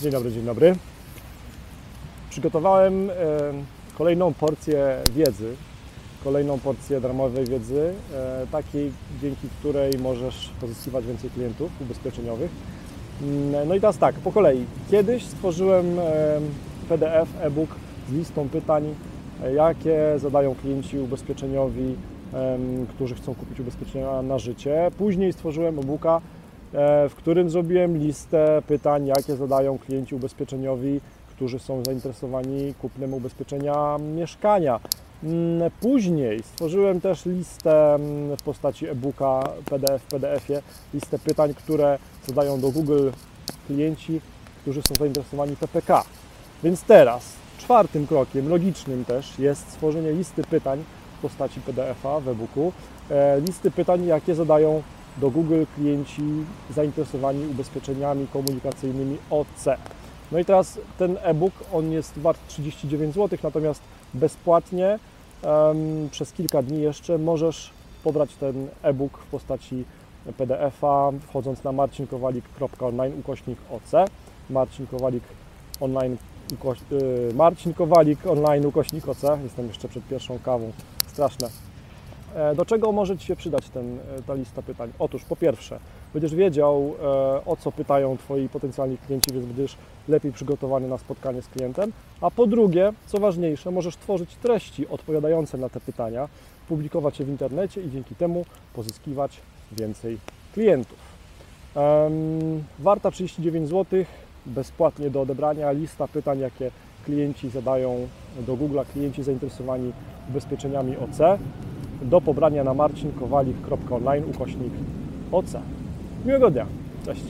Dzień dobry, dzień dobry. Przygotowałem kolejną porcję wiedzy, kolejną porcję darmowej wiedzy, e, takiej dzięki której możesz pozyskiwać więcej klientów ubezpieczeniowych. Mm, No i teraz tak, po kolei. Kiedyś stworzyłem PDF, e-book z listą pytań, e, jakie zadają klienci ubezpieczeniowi, którzy chcą kupić ubezpieczenia na życie. Później stworzyłem e-booka, w którym zrobiłem listę pytań, jakie zadają klienci ubezpieczeniowi, którzy są zainteresowani kupnem ubezpieczenia mieszkania. Mm, Później stworzyłem też listę mm, w postaci e-booka, PDF, PDF-ie, listę pytań, które zadają do Google klienci, którzy są zainteresowani PPK. Więc teraz czwartym krokiem, logicznym też, jest stworzenie listy pytań w postaci PDF-a w e-booku. E, listy pytań, jakie zadają do Google klienci zainteresowani ubezpieczeniami komunikacyjnymi OC. No i teraz ten e-book, on jest wart 39 zł, natomiast bezpłatnie em, przez kilka dni jeszcze możesz pobrać ten e-book w postaci PDF-a, wchodząc na marcinkowalik.online ukośnik OC. Marcin Kowalik online y, Marcin Kowalik online ukośnik OC. Jestem jeszcze przed pierwszą kawą. Straszne. E, Do czego może Ci się przydać ten, e, ta lista pytań? Otóż po pierwsze, będziesz wiedział e, o co pytają Twoi potencjalni klienci, więc będziesz lepiej przygotowany na spotkanie z klientem. A po drugie, co ważniejsze, możesz tworzyć treści odpowiadające na te pytania, publikować je w internecie i dzięki temu pozyskiwać więcej klientów. Warta 39 zł, bezpłatnie do odebrania lista pytań, jakie klienci zadają do Google, klienci zainteresowani ubezpieczeniami OC do pobrania na marcinkowalik.online ukośnik OC. Miłego dnia. Cześć.